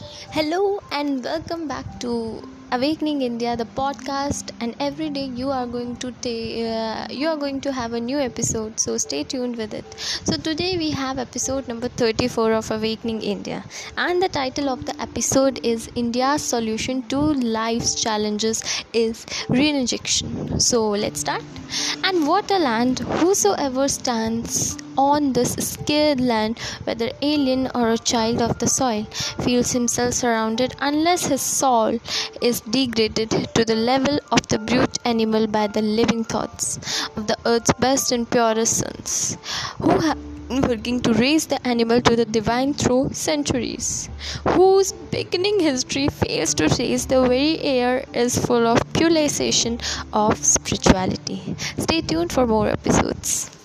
Hello and welcome back to Awakening India, the podcast. And every day you are going to ta- uh, you are going to have a new episode. So stay tuned with it. So today we have episode number 34 of Awakening India, and the title of the episode is India's solution to life's challenges is renunciation. So let's start. And what a land! Whosoever stands on this scared land, whether alien or a child of the soil, feels himself surrounded unless his soul is degraded to the level of the brute animal by the living thoughts of the earth's best and purest sons, who have working to raise the animal to the divine through centuries, whose beginning history fails to trace the very air is full of pulsation of spirituality. Stay tuned for more episodes.